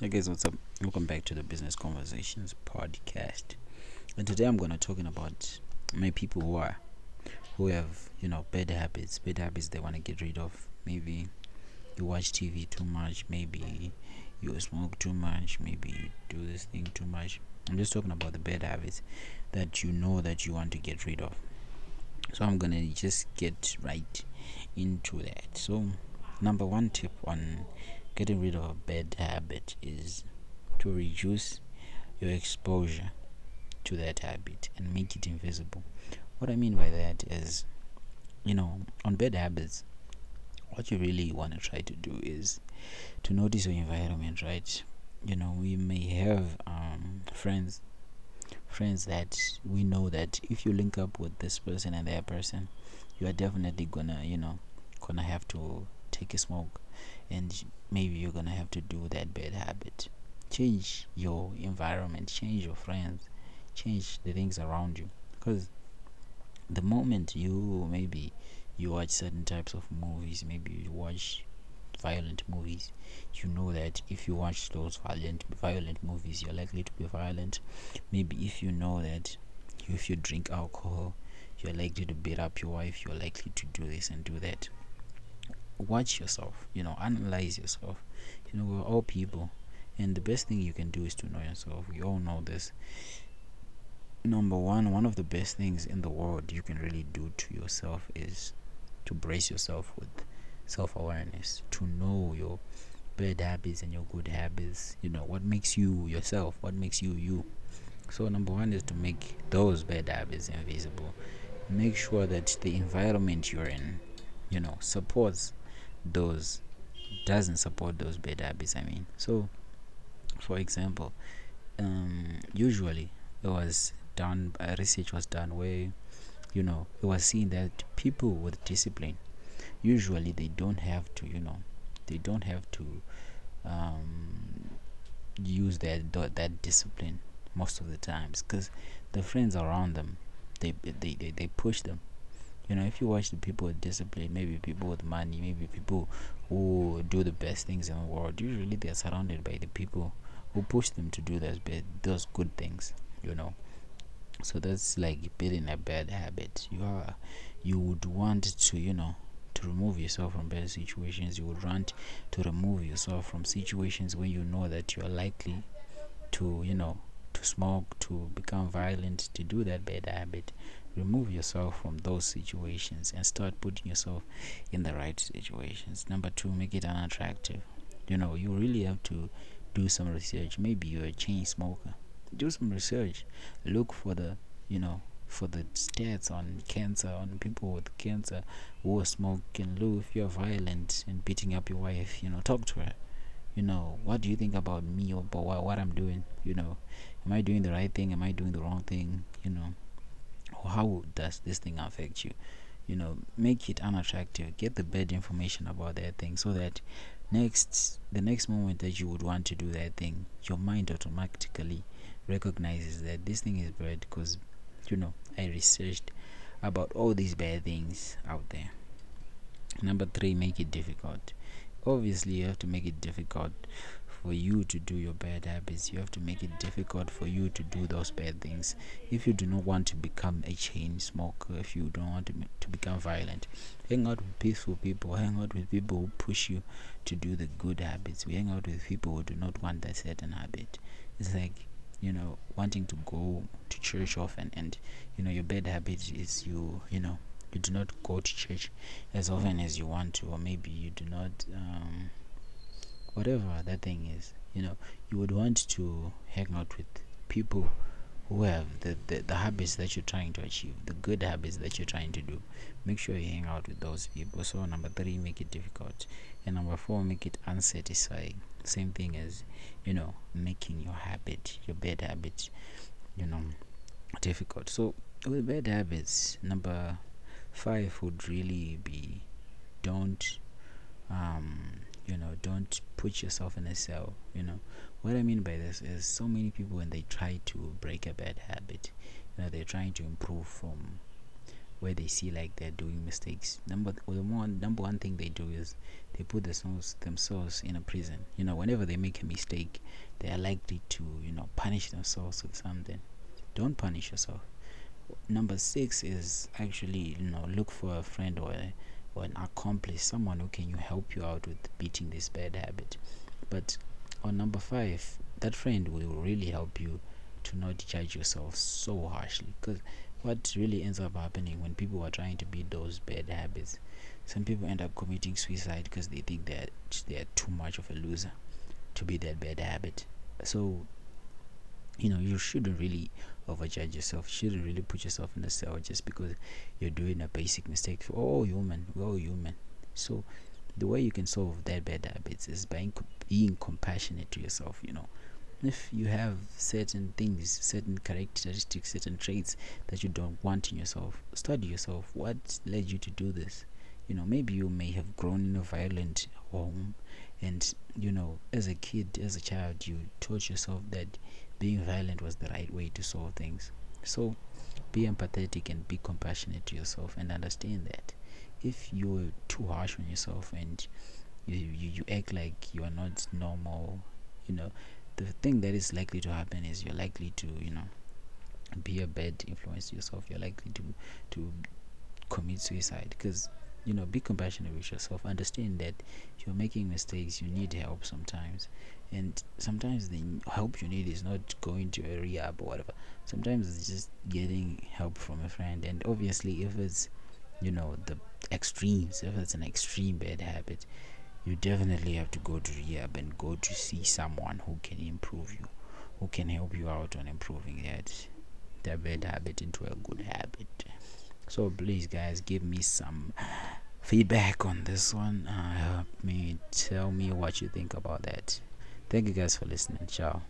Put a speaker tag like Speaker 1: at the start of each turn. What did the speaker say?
Speaker 1: Hey guys, what's up? Welcome back to the Business Conversations podcast. And today I'm gonna talking about my people who are who have you know bad habits, bad habits they want to get rid of. Maybe you watch TV too much. Maybe you smoke too much. Maybe you do this thing too much. I'm just talking about the bad habits that you know that you want to get rid of. So I'm gonna just get right into that. So number one tip on getting rid of a bad habit is to reduce your exposure to that habit and make it invisible. What I mean by that is, you know, on bad habits, what you really want to try to do is to notice your environment, right? You know, we may have um, friends, friends that we know that if you link up with this person and that person, you are definitely gonna, you know, gonna have to take a smoke, and maybe you're gonna have to do that bad habit. Change your environment, change your friends, change the things around you, because the moment you maybe you watch certain types of movies, maybe you watch violent movies, you know that if you watch those violent violent movies, you're likely to be violent. Maybe if you know that if you drink alcohol, you're likely to beat up your wife, you're likely to do this and do that. Watch yourself, you know, analyze yourself. You know, we're all people, and the best thing you can do is to know yourself. We all know this number one, one of the best things in the world you can really do to yourself is to brace yourself with self awareness, to know your bad habits and your good habits. You know, what makes you yourself, what makes you you. So, number one is to make those bad habits invisible. Make sure that the environment you're in, you know, supports those, doesn't support those bad habits. I mean, so for example, um, usually it was done uh, research was done where you know it was seen that people with discipline usually they don't have to you know they don't have to um, use that that discipline most of the times because the friends around them they, they they they push them you know if you watch the people with discipline maybe people with money maybe people who do the best things in the world usually they're surrounded by the people who push them to do those those good things you know. So that's like building a bad habit. You are you would want to you know to remove yourself from bad situations. You would want to remove yourself from situations where you know that you are likely to you know to smoke to become violent to do that bad habit remove yourself from those situations and start putting yourself in the right situations. Number two make it unattractive. You know you really have to do some research. Maybe you're a chain smoker. Do some research. Look for the you know for the stats on cancer on people with cancer who are smoking. Low if you're violent and beating up your wife you know talk to her. You know what do you think about me or about what, what i'm doing? You know am i doing the right thing? Am i doing the wrong thing? You know how does this thing affect you you know make it unattractive get the bad information about that thing so that next the next moment that you would want to do that thing your mind automatically recognizes that this thing is bad because you know I researched about all these bad things out there. Number three, make it difficult. Obviously, you have to make it difficult for you to do your bad habits. You have to make it difficult for you to do those bad things. If you do not want to become a chain smoker, if you don't want to, to become violent, hang out with peaceful people. Hang out with people who push you to do the good habits. We hang out with people who do not want that certain habit. It's like you know wanting to go to church often and you know your bad habit is you you know you do not go to church as often as you want to or maybe you do not um, whatever that thing is you know you would want to hang out with people who have the, the, the habits that you're trying to achieve the good habits that you're trying to do. Make sure you hang out with those people. So number three make it difficult. And number four make it unsatisfying. Same thing as you know making your habit your bad habits you know difficult. So with bad habits number five would really be don't don't put yourself in a cell you know. What i mean by this is so many people when they try to break a bad habit you know they're trying to improve from where they see like they're doing mistakes. Number the one number one thing they do is they put themselves themselves in a prison. You know whenever they make a mistake they are likely to you know punish themselves with something. Don't punish yourself. Number six is actually you know look for a friend or a, or an accomplice someone who can you help you out with beating this bad habit. But on number five that friend will really help you to not judge yourself so harshly. Because what really ends up happening when people are trying to beat those bad habits some people end up committing suicide because they think that they're too much of a loser to be that bad habit. So you know you shouldn't really overjudge yourself. You shouldn't really put yourself in a cell just because you're doing a basic mistake. We're all oh, human we're all human. So the way you can solve that bad habits is by being compassionate to yourself you know. If you have certain things certain characteristics certain traits that you don't want in yourself study yourself. What led you to do this? You know maybe you may have grown in a violent home and you know as a kid as a child you taught yourself that being violent was the right way to solve things. So be empathetic and be compassionate to yourself and understand that if you're too harsh on yourself and you, you, you act like you are not normal you know the thing that is likely to happen is you're likely to you know be a bad influence to yourself. You're likely to to commit suicide because you know be compassionate with yourself. Understand that you're making mistakes you need help sometimes. And sometimes the help you need is not going to a rehab or whatever. Sometimes it's just getting help from a friend. And obviously if it's you know the extremes if it's an extreme bad habit you definitely have to go to rehab and go to see someone who can improve you who can help you out on improving that that bad habit into a good habit so please guys give me some feedback on this one. Uh, help me tell me what you think about that. Thank you guys for listening. Ciao